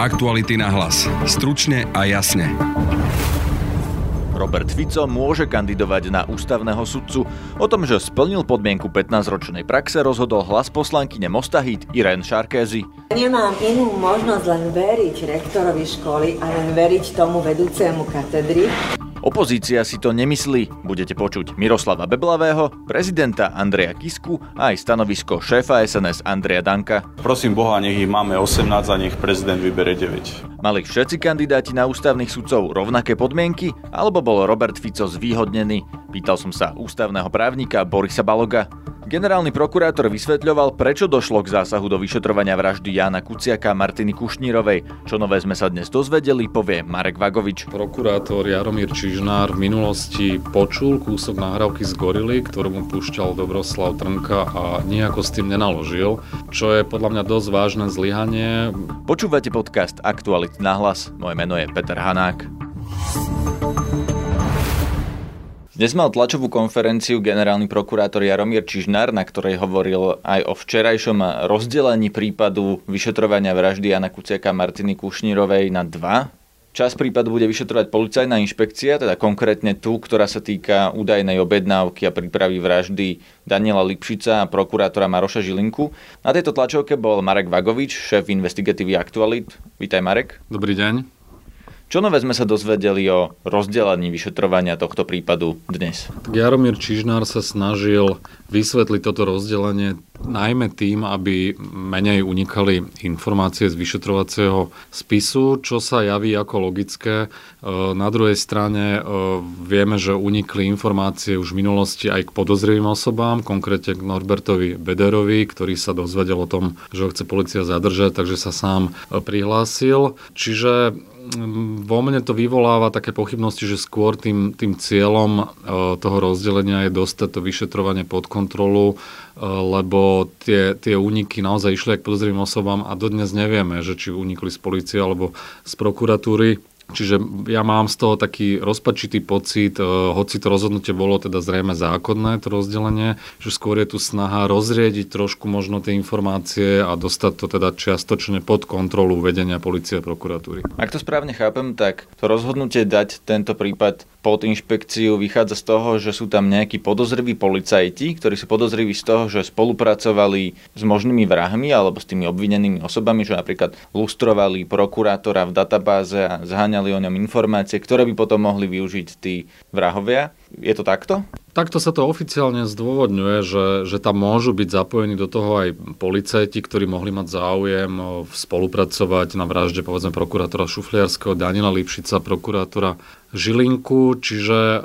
Aktuality na hlas. Stručne a jasne. Robert Fico môže kandidovať na ústavného sudcu. O tom, že splnil podmienku 15-ročnej praxe, rozhodol hlas poslankyne Mostahit Irene Šarkézy. Nemám inú možnosť len veriť rektorovi školy a len veriť tomu vedúcemu katedry. Opozícia si to nemyslí. Budete počuť Miroslava Beblavého, prezidenta Andreja Kisku a aj stanovisko šéfa SNS Andreja Danka. Prosím Boha, nech ich máme 18 a nech prezident vybere 9. Mali všetci kandidáti na ústavných sudcov rovnaké podmienky, alebo bol Robert Fico zvýhodnený? Pýtal som sa ústavného právnika Borisa Baloga. Generálny prokurátor vysvetľoval, prečo došlo k zásahu do vyšetrovania vraždy Jána Kuciaka a Martiny Kušnírovej. Čo nové sme sa dnes dozvedeli, povie Marek Vagovič. Prokurátor Jaromír Čižnár v minulosti počul kúsok nahrávky z Gorily, ktorú mu púšťal Dobroslav Trnka a nejako s tým nenaložil, čo je podľa mňa dosť vážne zlyhanie. Počúvate podcast Aktualit na hlas. Moje meno je Peter Hanák. Dnes mal tlačovú konferenciu generálny prokurátor Jaromír Čižnár, na ktorej hovoril aj o včerajšom rozdelení prípadu vyšetrovania vraždy Jana Kuciaka Martiny Kušnírovej na dva. Čas prípadu bude vyšetrovať policajná inšpekcia, teda konkrétne tú, ktorá sa týka údajnej objednávky a prípravy vraždy Daniela Lipšica a prokurátora Maroša Žilinku. Na tejto tlačovke bol Marek Vagovič, šéf investigatívy Aktualit. Vítaj Marek. Dobrý deň. Čo nové sme sa dozvedeli o rozdelení vyšetrovania tohto prípadu dnes? Jaromír Čižnár sa snažil vysvetliť toto rozdelenie najmä tým, aby menej unikali informácie z vyšetrovacieho spisu, čo sa javí ako logické. E, na druhej strane e, vieme, že unikli informácie už v minulosti aj k podozrivým osobám, konkrétne k Norbertovi Bederovi, ktorý sa dozvedel o tom, že ho chce policia zadržať, takže sa sám e, prihlásil. Čiže vo mne to vyvoláva také pochybnosti, že skôr tým, tým cieľom e, toho rozdelenia je dostať to vyšetrovanie pod kontrolu, e, lebo tie, tie úniky naozaj išli k podozrivým osobám a dodnes nevieme, že či unikli z policie alebo z prokuratúry. Čiže ja mám z toho taký rozpačitý pocit, eh, hoci to rozhodnutie bolo teda zrejme zákonné, to rozdelenie, že skôr je tu snaha rozriediť trošku možno tie informácie a dostať to teda čiastočne pod kontrolu vedenia policie a prokuratúry. Ak to správne chápem, tak to rozhodnutie dať tento prípad pod inšpekciu vychádza z toho, že sú tam nejakí podozriví policajti, ktorí sú podozriví z toho, že spolupracovali s možnými vrahmi alebo s tými obvinenými osobami, že napríklad lustrovali prokurátora v databáze a zháňali o ňom informácie, ktoré by potom mohli využiť tí vrahovia. Je to takto? Takto sa to oficiálne zdôvodňuje, že, že tam môžu byť zapojení do toho aj policajti, ktorí mohli mať záujem spolupracovať na vražde povedzme prokurátora Šufliarského, Daniela Lipšica, prokurátora Žilinku, čiže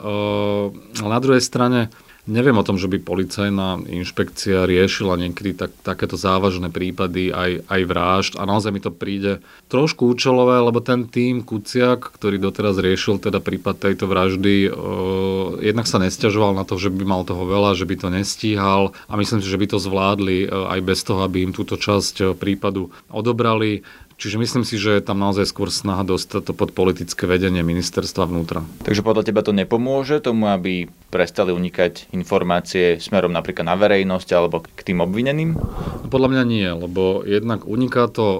na druhej strane Neviem o tom, že by policajná inšpekcia riešila niekedy tak, takéto závažné prípady aj, aj vražd a naozaj mi to príde trošku účelové, lebo ten tým Kuciak, ktorý doteraz riešil teda prípad tejto vraždy, uh, jednak sa nestiažoval na to, že by mal toho veľa, že by to nestíhal a myslím si, že by to zvládli uh, aj bez toho, aby im túto časť uh, prípadu odobrali. Čiže myslím si, že je tam naozaj skôr snaha dostať to pod politické vedenie ministerstva vnútra. Takže podľa teba to nepomôže tomu, aby prestali unikať informácie smerom napríklad na verejnosť alebo k tým obvineným? Podľa mňa nie, lebo jednak uniká to e,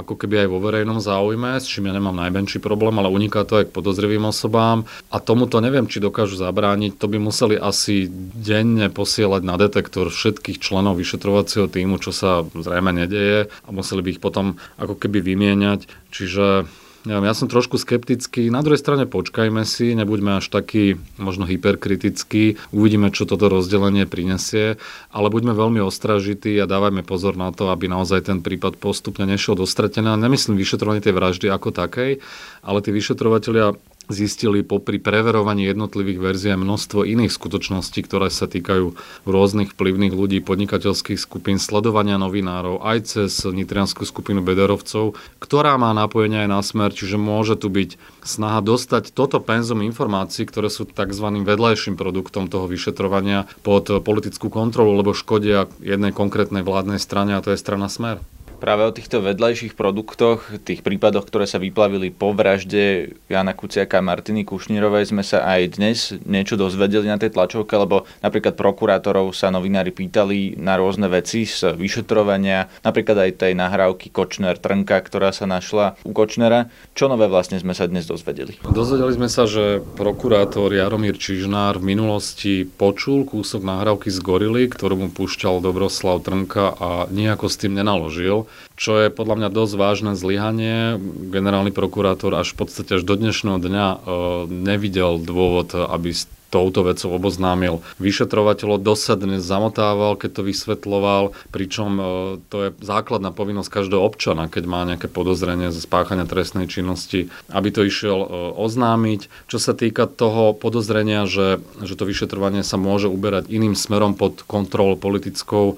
ako keby aj vo verejnom záujme, s čím ja nemám najmenší problém, ale uniká to aj k podozrivým osobám a tomuto neviem, či dokážu zabrániť. To by museli asi denne posielať na detektor všetkých členov vyšetrovacieho týmu, čo sa zrejme nedeje a museli by ich potom ako keby vymieňať. Čiže neviem, ja som trošku skeptický. Na druhej strane počkajme si, nebuďme až taký možno hyperkritický, uvidíme, čo toto rozdelenie prinesie, ale buďme veľmi ostražití a dávajme pozor na to, aby naozaj ten prípad postupne nešiel do stretenia. Nemyslím vyšetrovanie tej vraždy ako takej, ale tí vyšetrovateľia zistili popri preverovaní jednotlivých verzií množstvo iných skutočností, ktoré sa týkajú rôznych vplyvných ľudí, podnikateľských skupín, sledovania novinárov aj cez nitrianskú skupinu Bederovcov, ktorá má napojenie aj na smer, čiže môže tu byť snaha dostať toto penzum informácií, ktoré sú tzv. vedľajším produktom toho vyšetrovania pod politickú kontrolu, lebo škodia jednej konkrétnej vládnej strane a to je strana Smer. Práve o týchto vedľajších produktoch, tých prípadoch, ktoré sa vyplavili po vražde Jana Kuciaka a Martiny Kušnírovej, sme sa aj dnes niečo dozvedeli na tej tlačovke, lebo napríklad prokurátorov sa novinári pýtali na rôzne veci z vyšetrovania, napríklad aj tej nahrávky Kočner Trnka, ktorá sa našla u Kočnera. Čo nové vlastne sme sa dnes dozvedeli? Dozvedeli sme sa, že prokurátor Jaromír Čižnár v minulosti počul kúsok nahrávky z Gorily, ktorú mu púšťal Dobroslav Trnka a nejako s tým nenaložil čo je podľa mňa dosť vážne zlyhanie. Generálny prokurátor až v podstate až do dnešného dňa e, nevidel dôvod, aby touto vecou oboznámil vyšetrovateľov, dosadne zamotával, keď to vysvetloval, pričom e, to je základná povinnosť každého občana, keď má nejaké podozrenie ze spáchania trestnej činnosti, aby to išiel e, oznámiť. Čo sa týka toho podozrenia, že, že to vyšetrovanie sa môže uberať iným smerom pod kontrolou politickou, e,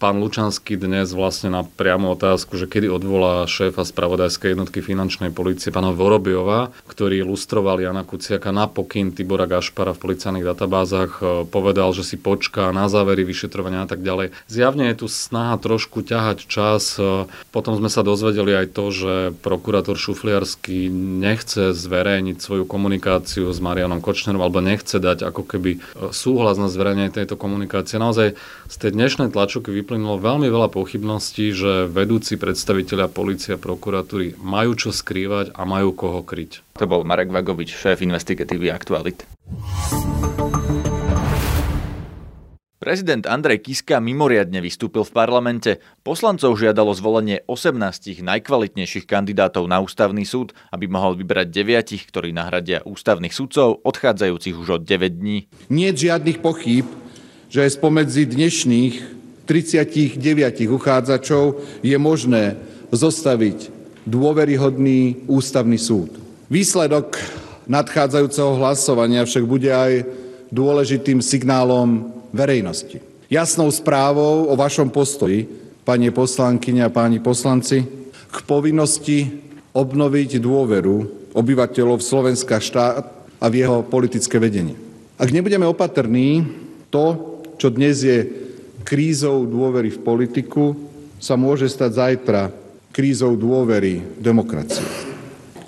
pán Lučanský dnes vlastne na priamu otázku, že kedy odvolá šéfa spravodajskej jednotky finančnej policie, pána Vorobiova, ktorý lustroval Jana Kuciaka na pokyn Tibora Gašpara v policajných databázach e, povedal, že si počká na závery vyšetrovania a tak ďalej. Zjavne je tu snaha trošku ťahať čas. E, potom sme sa dozvedeli aj to, že prokurátor Šufliarsky nechce zverejniť svoju komunikáciu s Marianom Kočnerom alebo nechce dať ako keby e, súhlas na zverejnenie tejto komunikácie. Naozaj z tej dnešnej tlačovky vyplynulo veľmi veľa pochybností, že vedúci predstaviteľa policie a prokuratúry majú čo skrývať a majú koho kryť. To bol Marek Vagovič, šéf investigatívy Aktualit. Prezident Andrej Kiska mimoriadne vystúpil v parlamente. Poslancov žiadalo zvolenie 18 najkvalitnejších kandidátov na ústavný súd, aby mohol vybrať deviatich, ktorí nahradia ústavných sudcov, odchádzajúcich už od 9 dní. Nie je žiadnych pochýb, že spomedzi dnešných 39 uchádzačov je možné zostaviť dôveryhodný ústavný súd. Výsledok nadchádzajúceho hlasovania však bude aj dôležitým signálom verejnosti. Jasnou správou o vašom postoji, pani poslankyne a páni poslanci, k povinnosti obnoviť dôveru obyvateľov Slovenska štát a v jeho politické vedenie. Ak nebudeme opatrní, to, čo dnes je krízou dôvery v politiku, sa môže stať zajtra krízou dôvery v demokraciu.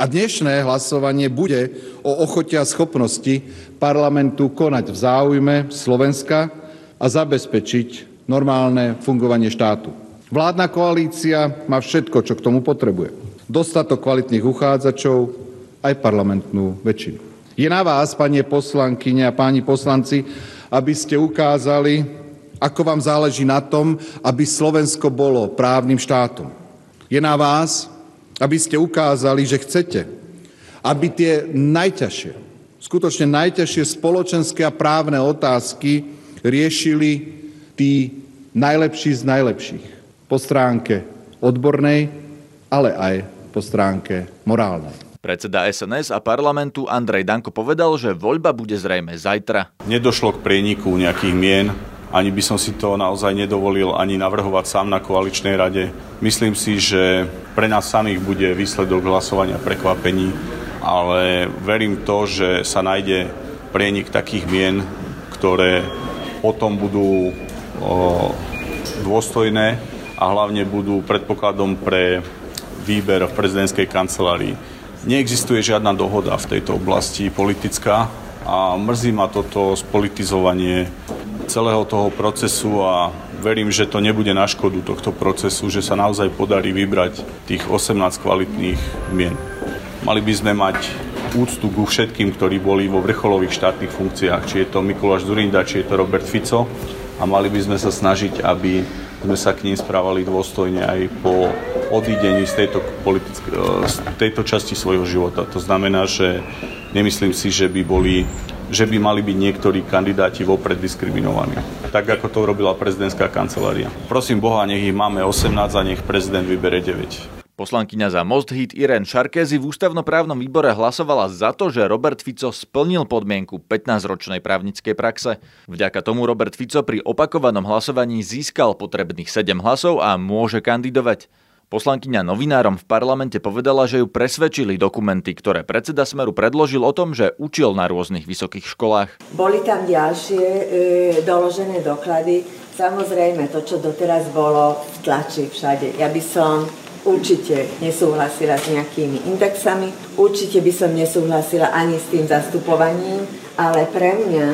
A dnešné hlasovanie bude o ochote a schopnosti parlamentu konať v záujme Slovenska a zabezpečiť normálne fungovanie štátu. Vládna koalícia má všetko, čo k tomu potrebuje. Dostatok kvalitných uchádzačov, aj parlamentnú väčšinu. Je na vás, pani poslankyne a páni poslanci, aby ste ukázali, ako vám záleží na tom, aby Slovensko bolo právnym štátom. Je na vás, aby ste ukázali, že chcete, aby tie najťažšie, skutočne najťažšie spoločenské a právne otázky riešili tí najlepší z najlepších po stránke odbornej, ale aj po stránke morálnej. Predseda SNS a parlamentu Andrej Danko povedal, že voľba bude zrejme zajtra. Nedošlo k prieniku nejakých mien, ani by som si to naozaj nedovolil ani navrhovať sám na koaličnej rade. Myslím si, že pre nás samých bude výsledok hlasovania prekvapení, ale verím to, že sa nájde prienik takých mien, ktoré potom budú o, dôstojné a hlavne budú predpokladom pre výber v prezidentskej kancelárii. Neexistuje žiadna dohoda v tejto oblasti politická a mrzí ma toto spolitizovanie celého toho procesu a verím, že to nebude na škodu tohto procesu, že sa naozaj podarí vybrať tých 18 kvalitných mien. Mali by sme mať úctu ku všetkým, ktorí boli vo vrcholových štátnych funkciách, či je to Mikuláš Zurinda, či je to Robert Fico a mali by sme sa snažiť, aby sme sa k ním správali dôstojne aj po odídení z tejto, z tejto časti svojho života. To znamená, že nemyslím si, že by boli že by mali byť niektorí kandidáti vopred diskriminovaní. Tak ako to urobila prezidentská kancelária. Prosím Boha, nech ich máme 18 a nech prezident vybere 9. Poslankyňa za Most Hit Irene Šarkézy v ústavnoprávnom výbore hlasovala za to, že Robert Fico splnil podmienku 15-ročnej právnickej praxe. Vďaka tomu Robert Fico pri opakovanom hlasovaní získal potrebných 7 hlasov a môže kandidovať. Poslankyňa novinárom v parlamente povedala, že ju presvedčili dokumenty, ktoré predseda Smeru predložil o tom, že učil na rôznych vysokých školách. Boli tam ďalšie e, doložené doklady, Samozrejme, to, čo doteraz bolo v tlači všade. Ja by som určite nesúhlasila s nejakými indexami, určite by som nesúhlasila ani s tým zastupovaním, ale pre mňa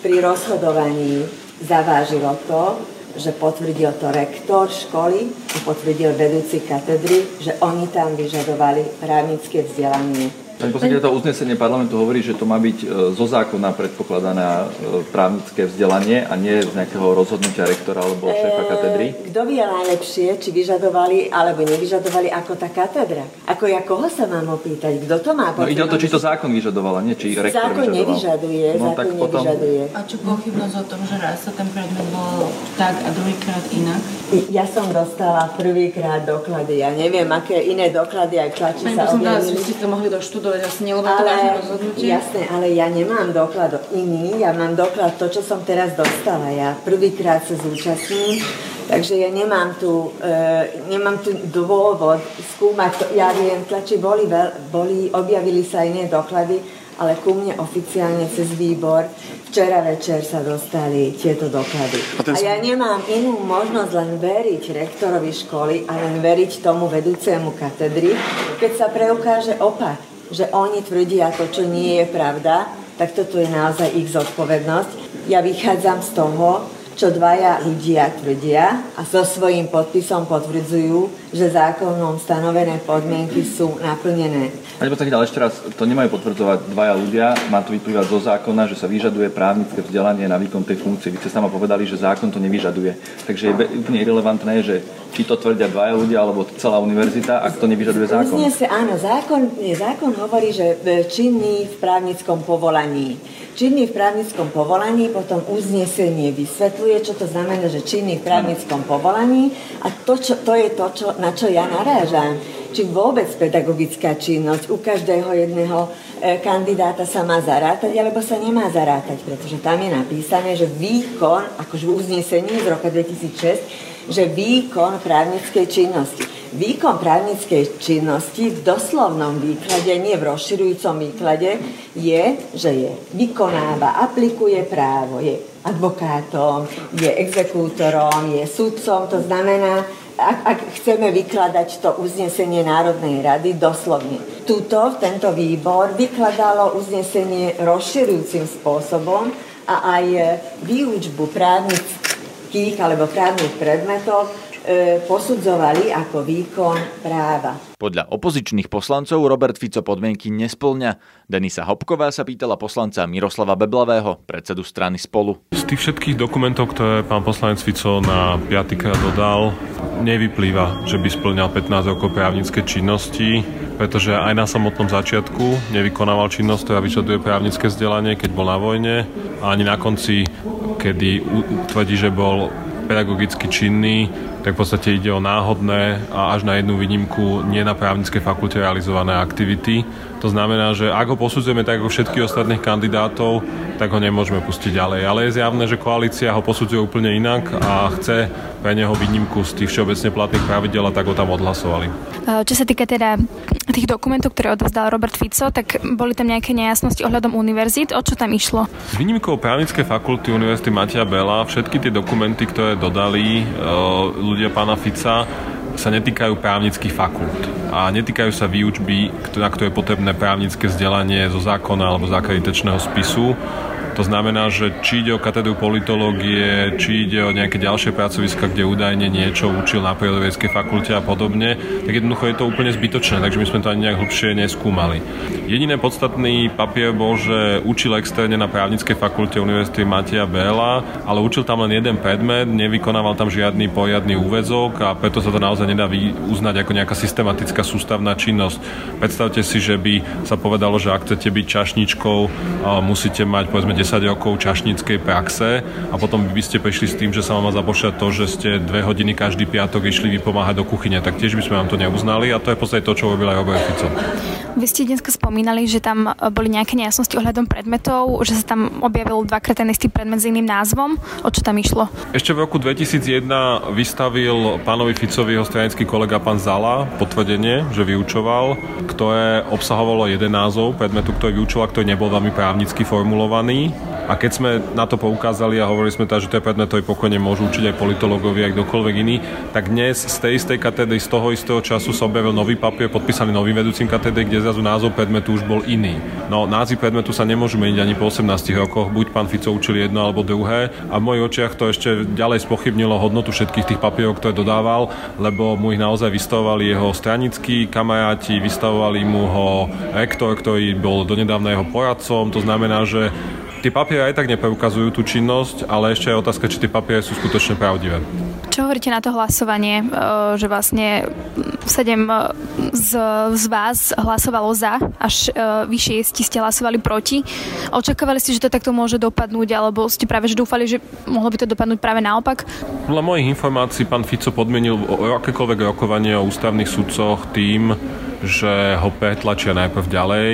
pri rozhodovaní zavážilo to, že potvrdil to rektor školy a potvrdil vedúci katedry, že oni tam vyžadovali právnické vzdelanie Pani poslankyňa, to uznesenie parlamentu hovorí, že to má byť e, zo zákona predpokladané e, právnické vzdelanie a nie z nejakého rozhodnutia rektora alebo e, šéfa katedry? Kto vie najlepšie, či vyžadovali alebo nevyžadovali ako tá katedra? Ako ja koho sa mám opýtať? Kto to má? No ide o to, či to zákon vyžadovala, nie či rektor zákon vyžadoval. nevyžaduje, no, zákon tak potom... nevyžaduje. A čo pochybnosť o tom, že raz sa ten predmet bol tak a druhýkrát inak? Ja som dostala prvýkrát doklady. Ja neviem, aké iné doklady aj tlači sa objavili. Pani ste to mohli doštudovať rozhodovať asi nie, lebo ale, to vážne rozhodnutie. Jasné, ale ja nemám doklad iný, ja mám doklad to, čo som teraz dostala. Ja prvýkrát sa zúčastním, takže ja nemám tu, e, nemám tu dôvod skúmať to. Ja viem, tlači boli, boli, objavili sa iné doklady, ale ku mne oficiálne cez výbor včera večer sa dostali tieto doklady. A, a ja nemám inú možnosť len veriť rektorovi školy a len veriť tomu vedúcemu katedry, keď sa preukáže opak že oni tvrdia to, čo nie je pravda, tak toto je naozaj ich zodpovednosť. Ja vychádzam z toho, čo dvaja ľudia tvrdia a so svojím podpisom potvrdzujú, že zákonom stanovené podmienky sú naplnené. Pani poslankyňa, ale ešte raz, to nemajú potvrdzovať dvaja ľudia, má to vyplývať zo zákona, že sa vyžaduje právnické vzdelanie na výkon tej funkcie. Vy ste sama povedali, že zákon to nevyžaduje. Takže je úplne irrelevantné, že či to tvrdia dvaja ľudia alebo celá univerzita, ak to nevyžaduje zákon. Uznese, áno, zákon, zákon hovorí, že činný v právnickom povolaní činný v právnickom povolaní, potom uznesenie vysvetľuje, čo to znamená, že činný v právnickom povolaní a to, čo, to je to, čo, na čo ja narážam. Či vôbec pedagogická činnosť u každého jedného e, kandidáta sa má zarátať, alebo sa nemá zarátať, pretože tam je napísané, že výkon, akože v uznesení z roka 2006, že výkon právnickej činnosti Výkon právnickej činnosti v doslovnom výklade, nie v rozširujúcom výklade, je, že je vykonáva, aplikuje právo, je advokátom, je exekútorom, je sudcom, to znamená, ak, ak chceme vykladať to uznesenie Národnej rady doslovne. Tuto, tento výbor vykladalo uznesenie rozširujúcim spôsobom a aj výučbu právnických alebo právnych predmetov posudzovali ako výkon práva. Podľa opozičných poslancov Robert Fico podmienky nesplňa. Denisa Hopková sa pýtala poslanca Miroslava Beblavého, predsedu strany Spolu. Z tých všetkých dokumentov, ktoré pán poslanec Fico na piatýkrát dodal, nevyplýva, že by splňal 15 rokov právnické činnosti, pretože aj na samotnom začiatku nevykonával činnosť, ktorá vyžaduje právnické vzdelanie, keď bol na vojne a ani na konci, kedy tvrdí, že bol pedagogicky činný, tak v podstate ide o náhodné a až na jednu výnimku nie na právnickej fakulte realizované aktivity. To znamená, že ak ho posudzujeme tak ako všetkých ostatných kandidátov, tak ho nemôžeme pustiť ďalej. Ale je zjavné, že koalícia ho posudzuje úplne inak a chce pre neho výnimku z tých všeobecne platných pravidel a tak ho tam odhlasovali. Čo sa týka teda tých dokumentov, ktoré odovzdal Robert Fico, tak boli tam nejaké nejasnosti ohľadom univerzít. O čo tam išlo? S výnimkou právnickej fakulty Univerzity Matia Bela všetky tie dokumenty, ktoré dodali e, ľudia pána Fica, sa netýkajú právnických fakult a netýkajú sa výučby, na ktoré je potrebné právnické vzdelanie zo zákona alebo z akreditačného spisu to znamená, že či ide o katedru politológie, či ide o nejaké ďalšie pracoviska, kde údajne niečo učil na prírodovedskej fakulte a podobne, tak jednoducho je to úplne zbytočné, takže my sme to ani nejak hlbšie neskúmali. Jediné podstatný papier bol, že učil externe na právnickej fakulte Univerzity Matia Bela, ale učil tam len jeden predmet, nevykonával tam žiadny poriadny úvezok a preto sa to naozaj nedá uznať ako nejaká systematická sústavná činnosť. Predstavte si, že by sa povedalo, že ak chcete byť čašničkou, musíte mať povedzme 10 10 rokov čašníckej praxe a potom by ste prišli s tým, že sa vám má to, že ste dve hodiny každý piatok išli vypomáhať do kuchyne, tak tiež by sme vám to neuznali a to je v podstate to, čo robil aj Robert Fico. Vy ste dnes spomínali, že tam boli nejaké nejasnosti ohľadom predmetov, že sa tam objavil dvakrát ten istý predmet s iným názvom. O čo tam išlo? Ešte v roku 2001 vystavil pánovi Ficovi jeho stranický kolega pán Zala potvrdenie, že vyučoval, ktoré obsahovalo jeden názov predmetu, ktorý vyučoval, ktorý nebol veľmi právnicky formulovaný A keď sme na to poukázali a hovorili sme teda, že to je predmet, ktorý pokojne môžu učiť aj politológovia, aj kdokoľvek iný, tak dnes z tej istej katedry, z toho istého času sa objavil nový papier, podpísaný novým vedúcim katedry, kde zrazu názov predmetu už bol iný. No názvy predmetu sa nemôžu meniť ani po 18 rokoch, buď pán Fico učil jedno alebo druhé. A v mojich očiach to ešte ďalej spochybnilo hodnotu všetkých tých papierov, ktoré dodával, lebo mu ich naozaj vystavovali jeho stranickí kamaráti, vystavovali mu ho rektor, ktorý bol donedávna jeho poradcom, to znamená, že Tie papiere aj tak nepeukazujú tú činnosť, ale ešte je otázka, či tie papiere sú skutočne pravdivé. Čo hovoríte na to hlasovanie, e, že vlastne sedem e, z, z vás hlasovalo za, až e, vy šiesti ste hlasovali proti. Očakávali ste, že to takto môže dopadnúť, alebo ste práve že dúfali, že mohlo by to dopadnúť práve naopak? Podľa mojich informácií pán Fico podmienil akékoľvek rokovanie o ústavných sudcoch tým, že ho pretlačia najprv ďalej,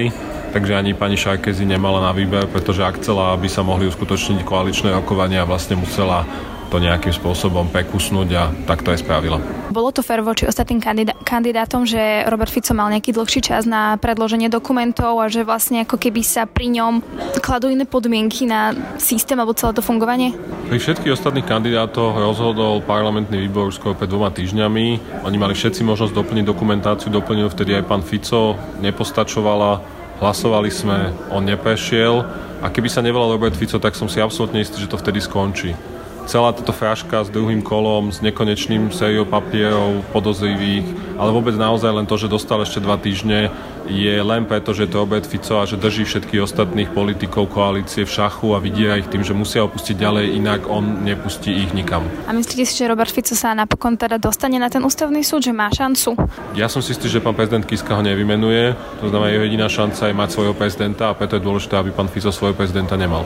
takže ani pani Šarkezi nemala na výber, pretože ak chcela, aby sa mohli uskutočniť koaličné rokovania, vlastne musela to nejakým spôsobom prekusnúť a tak to aj spravila. Bolo to fér voči ostatným kandidá- kandidátom, že Robert Fico mal nejaký dlhší čas na predloženie dokumentov a že vlastne ako keby sa pri ňom kladú iné podmienky na systém alebo celé to fungovanie? Pri všetkých ostatných kandidátoch rozhodol parlamentný výbor skôr pred dvoma týždňami. Oni mali všetci možnosť doplniť dokumentáciu, doplnil vtedy aj pán Fico, nepostačovala Hlasovali sme, on neprešiel a keby sa nevolal Robert Fico, tak som si absolútne istý, že to vtedy skončí celá táto fráška s druhým kolom, s nekonečným sériou papierov podozrivých, ale vôbec naozaj len to, že dostal ešte dva týždne, je len preto, že to Robert Fico a že drží všetkých ostatných politikov koalície v šachu a vidia ich tým, že musia opustiť ďalej, inak on nepustí ich nikam. A myslíte si, že Robert Fico sa napokon teda dostane na ten ústavný súd, že má šancu? Ja som si istý, že pán prezident Kiska ho nevymenuje, to znamená, jeho jediná šanca je mať svojho prezidenta a preto je dôležité, aby pán Fico svojho prezidenta nemal.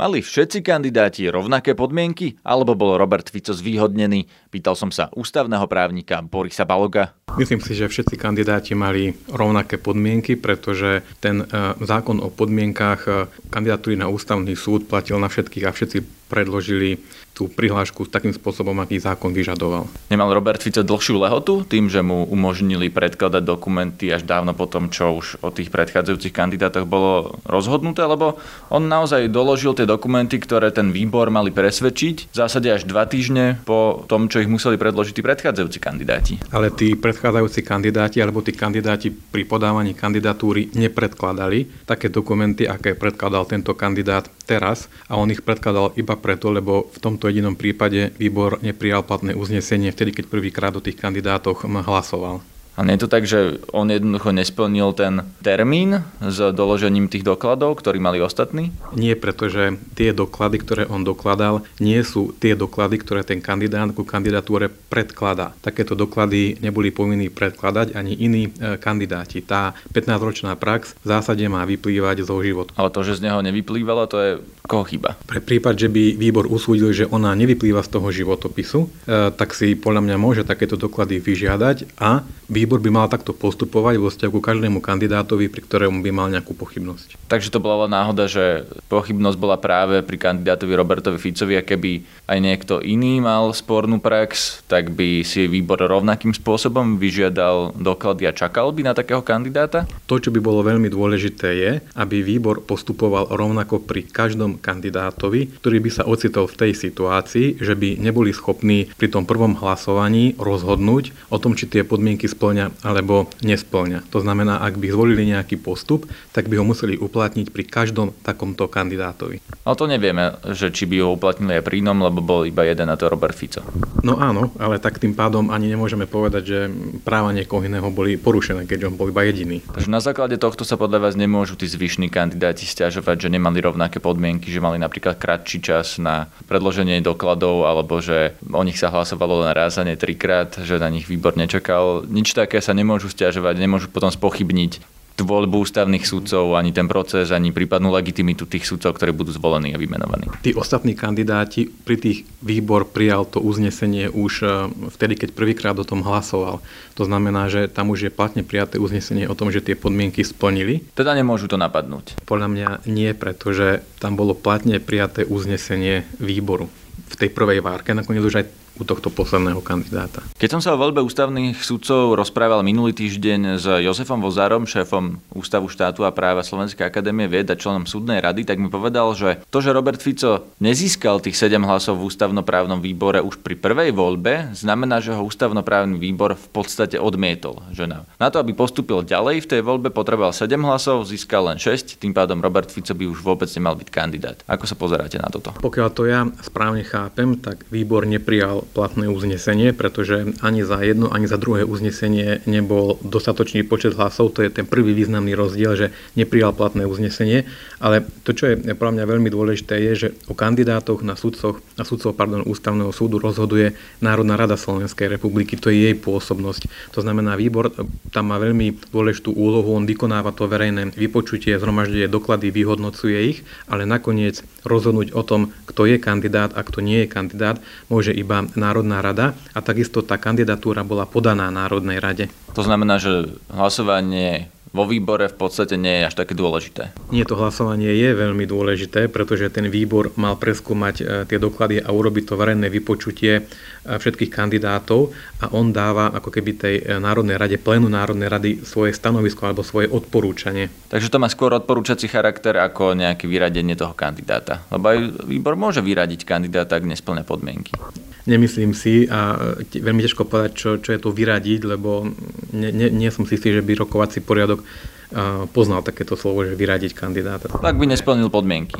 Mali všetci kandidáti rovnaké podmienky, alebo bol Robert Fico zvýhodnený? Pýtal som sa ústavného právnika Borisa Baloga. Myslím si, že všetci kandidáti mali rovnaké podmienky, pretože ten e, zákon o podmienkách e, kandidatúry na ústavný súd platil na všetkých a všetci predložili tú prihlášku takým spôsobom, aký zákon vyžadoval. Nemal Robert Fico dlhšiu lehotu tým, že mu umožnili predkladať dokumenty až dávno po tom, čo už o tých predchádzajúcich kandidátoch bolo rozhodnuté, lebo on naozaj doložil tie dokumenty, ktoré ten výbor mali presvedčiť v zásade až dva týždne po tom, čo ich museli predložiť tí predchádzajúci kandidáti. Ale tí predchádzajúci kandidáti alebo tí kandidáti pri podávaní kandidatúry nepredkladali také dokumenty, aké predkladal tento kandidát teraz a on ich predkladal iba preto, lebo v tomto jedinom prípade výbor neprijal platné uznesenie vtedy, keď prvýkrát o tých kandidátoch hlasoval. A nie je to tak, že on jednoducho nesplnil ten termín s doložením tých dokladov, ktorý mali ostatní? Nie, pretože tie doklady, ktoré on dokladal, nie sú tie doklady, ktoré ten kandidát ku kandidatúre predkladá. Takéto doklady neboli povinní predkladať ani iní e, kandidáti. Tá 15-ročná prax v zásade má vyplývať zo života. Ale to, že z neho nevyplývalo, to je koho chyba? Pre prípad, že by výbor usúdil, že ona nevyplýva z toho životopisu, e, tak si podľa mňa môže takéto doklady vyžiadať a výbor výbor by mal takto postupovať vo vzťahu ku každému kandidátovi, pri ktorému by mal nejakú pochybnosť. Takže to bola náhoda, že pochybnosť bola práve pri kandidátovi Robertovi Ficovi a keby aj niekto iný mal spornú prax, tak by si výbor rovnakým spôsobom vyžiadal doklady a čakal by na takého kandidáta? To, čo by bolo veľmi dôležité je, aby výbor postupoval rovnako pri každom kandidátovi, ktorý by sa ocitol v tej situácii, že by neboli schopní pri tom prvom hlasovaní rozhodnúť o tom, či tie podmienky splňa splňa alebo nesplňa. To znamená, ak by zvolili nejaký postup, tak by ho museli uplatniť pri každom takomto kandidátovi. Ale to nevieme, že či by ho uplatnili aj pri inom, lebo bol iba jeden a to Robert Fico. No áno, ale tak tým pádom ani nemôžeme povedať, že práva niekoho iného boli porušené, keďže on bol iba jediný. Takže na základe tohto sa podľa vás nemôžu tí zvyšní kandidáti stiažovať, že nemali rovnaké podmienky, že mali napríklad kratší čas na predloženie dokladov, alebo že o nich sa hlasovalo len raz a nie trikrát, že na nich výbor nečakal. Nič také sa nemôžu stiažovať, nemôžu potom spochybniť voľbu ústavných sudcov, ani ten proces, ani prípadnú legitimitu tých sudcov, ktorí budú zvolení a vymenovaní. Tí ostatní kandidáti, pri tých výbor prijal to uznesenie už e, vtedy, keď prvýkrát o tom hlasoval. To znamená, že tam už je platne prijaté uznesenie o tom, že tie podmienky splnili. Teda nemôžu to napadnúť? Podľa mňa nie, pretože tam bolo platne prijaté uznesenie výboru v tej prvej várke. Nakoniec už aj u tohto posledného kandidáta. Keď som sa o voľbe ústavných sudcov rozprával minulý týždeň s Jozefom Vozárom, šéfom Ústavu štátu a práva Slovenskej akadémie vied a členom súdnej rady, tak mi povedal, že to, že Robert Fico nezískal tých 7 hlasov v ústavnoprávnom výbore už pri prvej voľbe, znamená, že ho ústavnoprávny výbor v podstate odmietol. Že na, na to, aby postúpil ďalej v tej voľbe, potreboval 7 hlasov, získal len 6, tým pádom Robert Fico by už vôbec nemal byť kandidát. Ako sa pozeráte na toto? Pokiaľ to ja správne chápem, tak výbor neprijal platné uznesenie, pretože ani za jedno, ani za druhé uznesenie nebol dostatočný počet hlasov. To je ten prvý významný rozdiel, že neprijal platné uznesenie. Ale to, čo je pre mňa veľmi dôležité, je, že o kandidátoch na sudcoch, na sudcov pardon, ústavného súdu rozhoduje Národná rada Slovenskej republiky. To je jej pôsobnosť. To znamená, výbor tam má veľmi dôležitú úlohu, on vykonáva to verejné vypočutie, zhromažďuje doklady, vyhodnocuje ich, ale nakoniec rozhodnúť o tom, kto je kandidát a kto nie je kandidát, môže iba Národná rada a takisto tá kandidatúra bola podaná Národnej rade. To znamená, že hlasovanie vo výbore v podstate nie je až také dôležité. Nie, to hlasovanie je veľmi dôležité, pretože ten výbor mal preskúmať e, tie doklady a urobiť to verejné vypočutie všetkých kandidátov a on dáva ako keby tej e, Národnej rade, plénu Národnej rady svoje stanovisko alebo svoje odporúčanie. Takže to má skôr odporúčací charakter ako nejaké vyradenie toho kandidáta. Lebo aj výbor môže vyradiť kandidáta, ak nesplňa podmienky. Nemyslím si a veľmi ťažko povedať, čo, čo je to vyradiť, lebo nie, nie, nie som si istý, že by rokovací poriadok poznal takéto slovo, že vyradiť kandidáta. Ak by nesplnil podmienky.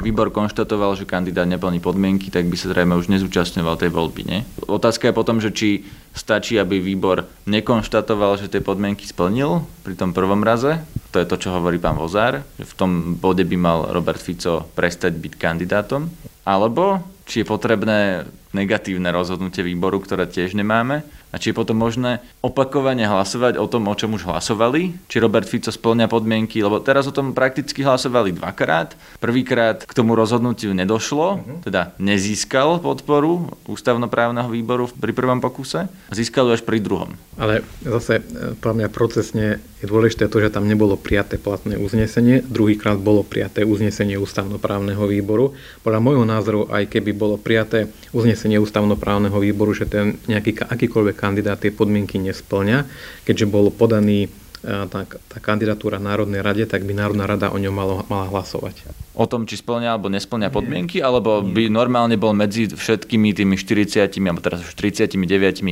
Výbor konštatoval, že kandidát neplní podmienky, tak by sa zrejme už nezúčastňoval tej voľby, nie? Otázka je potom, že či stačí, aby výbor nekonštatoval, že tie podmienky splnil pri tom prvom raze. To je to, čo hovorí pán Vozár, že v tom bode by mal Robert Fico prestať byť kandidátom. Alebo či je potrebné negatívne rozhodnutie výboru, ktoré tiež nemáme. A či je potom možné opakovane hlasovať o tom, o čom už hlasovali, či Robert Fico splňa podmienky, lebo teraz o tom prakticky hlasovali dvakrát. Prvýkrát k tomu rozhodnutiu nedošlo, uh-huh. teda nezískal podporu ústavnoprávneho výboru pri prvom pokuse, získal ju až pri druhom. Ale zase e, podľa mňa procesne je dôležité to, že tam nebolo prijaté platné uznesenie, druhýkrát bolo prijaté uznesenie ústavnoprávneho výboru. Podľa môjho názoru, aj keby bolo prijaté uznesenie ústavnoprávneho výboru, že ten nejaký akýkoľvek kandidát tie podmienky nesplňa, keďže bol podaný tá, tá kandidatúra Národnej rade, tak by Národná rada o ňom malo, mala hlasovať. O tom, či splňa alebo nesplňa podmienky, alebo Nie. by normálne bol medzi všetkými tými 40, alebo teraz už 39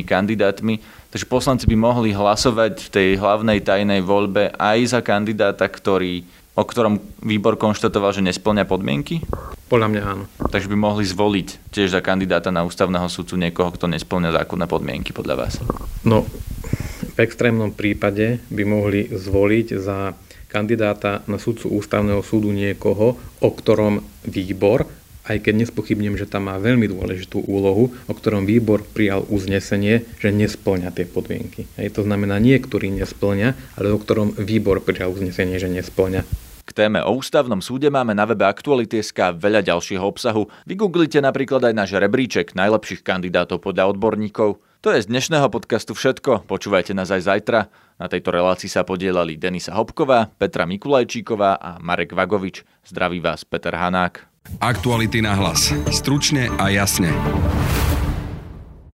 kandidátmi, takže poslanci by mohli hlasovať v tej hlavnej tajnej voľbe aj za kandidáta, ktorý o ktorom výbor konštatoval, že nesplňa podmienky? Podľa mňa áno. Takže by mohli zvoliť tiež za kandidáta na ústavného sudcu niekoho, kto nesplňa zákonné podmienky podľa vás? No, v extrémnom prípade by mohli zvoliť za kandidáta na sudcu ústavného súdu niekoho, o ktorom výbor aj keď nespochybnem, že tam má veľmi dôležitú úlohu, o ktorom výbor prijal uznesenie, že nesplňa tie podmienky. Hej, to znamená nie, ktorý nesplňa, ale o ktorom výbor prijal uznesenie, že nesplňa. K téme o ústavnom súde máme na webe Aktuality.sk veľa ďalšieho obsahu. Vygooglite napríklad aj náš rebríček najlepších kandidátov podľa odborníkov. To je z dnešného podcastu všetko. Počúvajte nás aj zajtra. Na tejto relácii sa podielali Denisa Hopková, Petra Mikulajčíková a Marek Vagovič. Zdraví vás Peter Hanák. Aktuality na hlas. Stručne a jasne.